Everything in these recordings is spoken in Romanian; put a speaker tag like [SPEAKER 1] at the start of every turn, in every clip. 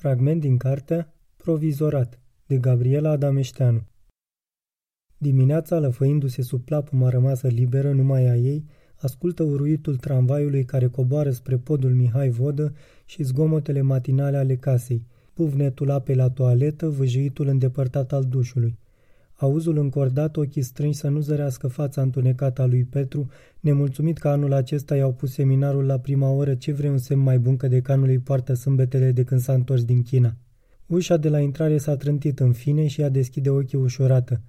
[SPEAKER 1] Fragment din cartea Provizorat de Gabriela Adameșteanu Dimineața, lăfăindu-se sub plapuma rămasă liberă numai a ei, ascultă uruitul tramvaiului care coboară spre podul Mihai Vodă și zgomotele matinale ale casei, puvnetul apei la toaletă, vâjuitul îndepărtat al dușului. Auzul încordat, ochii strânși să nu zărească fața întunecată a lui Petru, nemulțumit că anul acesta i-au pus seminarul la prima oră ce vrei un semn mai bun că decanul îi poartă sâmbetele de când s-a întors din China. Ușa de la intrare s-a trântit în fine și ea deschide ochii ușurată.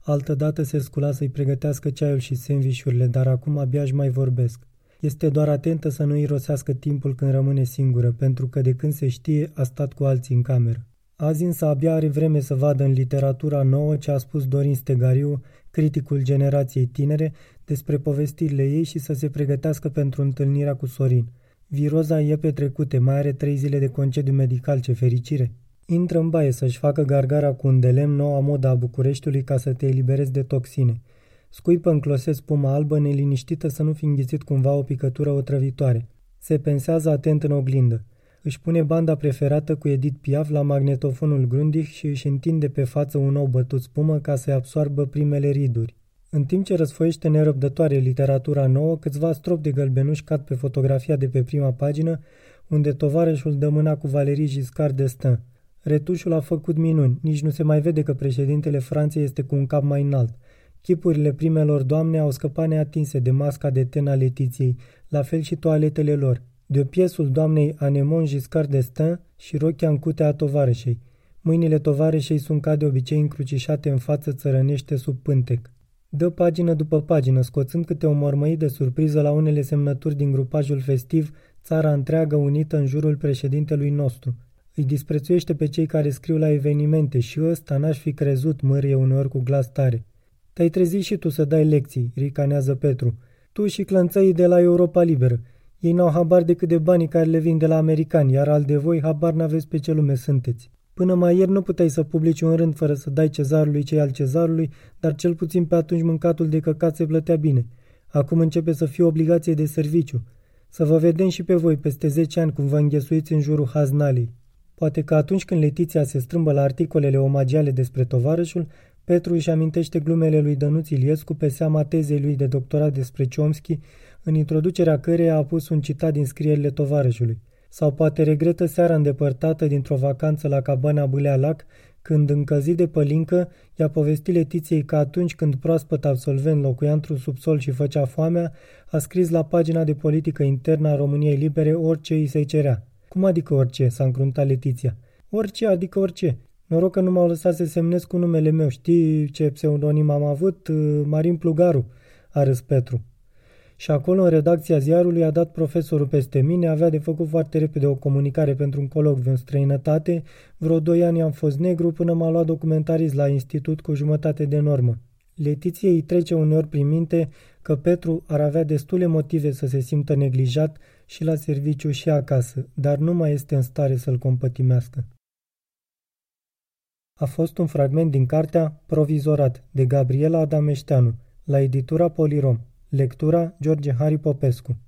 [SPEAKER 1] Altădată se scula să-i pregătească ceaiul și sandvișurile, dar acum abia își mai vorbesc. Este doar atentă să nu irosească timpul când rămâne singură, pentru că de când se știe a stat cu alții în cameră. Azi însă abia are vreme să vadă în literatura nouă ce a spus Dorin Stegariu, criticul generației tinere, despre povestirile ei și să se pregătească pentru întâlnirea cu Sorin. Viroza e petrecute, mai are trei zile de concediu medical, ce fericire! Intră în baie să-și facă gargara cu un de lemn noua modă a Bucureștiului ca să te eliberezi de toxine. Scuipă în closet spuma albă neliniștită să nu fi înghițit cumva o picătură otrăvitoare. Se pensează atent în oglindă. Își pune banda preferată cu Edith Piaf la magnetofonul Grundig și își întinde pe față un nou bătut spumă ca să-i absoarbă primele riduri. În timp ce răsfoiește nerăbdătoare literatura nouă, câțiva strop de gălbenuși cad pe fotografia de pe prima pagină, unde tovarășul dă mâna cu Valerii Giscard d'Estaing. Retușul a făcut minuni, nici nu se mai vede că președintele Franței este cu un cap mai înalt. Chipurile primelor doamne au scăpat neatinse de masca de ten a Letiției, la fel și toaletele lor de piesul doamnei Anemon Giscard d'Estaing și rochia în cutea tovarășei. Mâinile tovarășei sunt ca de obicei încrucișate în față țărănește sub pântec. Dă pagină după pagină, scoțând câte o mormăi de surpriză la unele semnături din grupajul festiv, țara întreagă unită în jurul președintelui nostru. Îi disprețuiește pe cei care scriu la evenimente și ăsta n-aș fi crezut, mărie uneori cu glas tare. Te-ai trezit și tu să dai lecții, ricanează Petru. Tu și clănțăii de la Europa Liberă. Ei n-au habar decât de banii care le vin de la americani, iar al de voi habar n-aveți pe ce lume sunteți. Până mai ieri nu puteai să publici un rând fără să dai cezarului cei al cezarului, dar cel puțin pe atunci mâncatul de căcat se plătea bine. Acum începe să fie obligație de serviciu. Să vă vedem și pe voi peste 10 ani cum vă înghesuiți în jurul haznalei. Poate că atunci când Letiția se strâmbă la articolele omagiale despre tovarășul, Petru își amintește glumele lui Dănuț Iliescu pe seama tezei lui de doctorat despre Chomsky, în introducerea căreia a pus un citat din scrierile tovarășului. Sau poate regretă seara îndepărtată dintr-o vacanță la cabana Bâlea Lac, când, încăzit de pălincă, i-a povestit Letiției că atunci când proaspăt absolvent locuia într-un subsol și făcea foamea, a scris la pagina de politică internă a României Libere orice îi se cerea. Cum adică orice?" s-a încruntat Letiția. Orice, adică orice. Noroc că nu m-au lăsat să semnez cu numele meu. Știi ce pseudonim am avut? Marin Plugaru, a râs Petru. Și acolo, în redacția ziarului, a dat profesorul peste mine, avea de făcut foarte repede o comunicare pentru un colocviu în străinătate, vreo doi ani am fost negru până m-a luat documentarist la institut cu jumătate de normă. Letiție îi trece uneori prin minte că Petru ar avea destule motive să se simtă neglijat și la serviciu și acasă, dar nu mai este în stare să-l compătimească. A fost un fragment din cartea Provizorat de Gabriela Adameșteanu, la editura Polirom. Lectura George Hari Popescu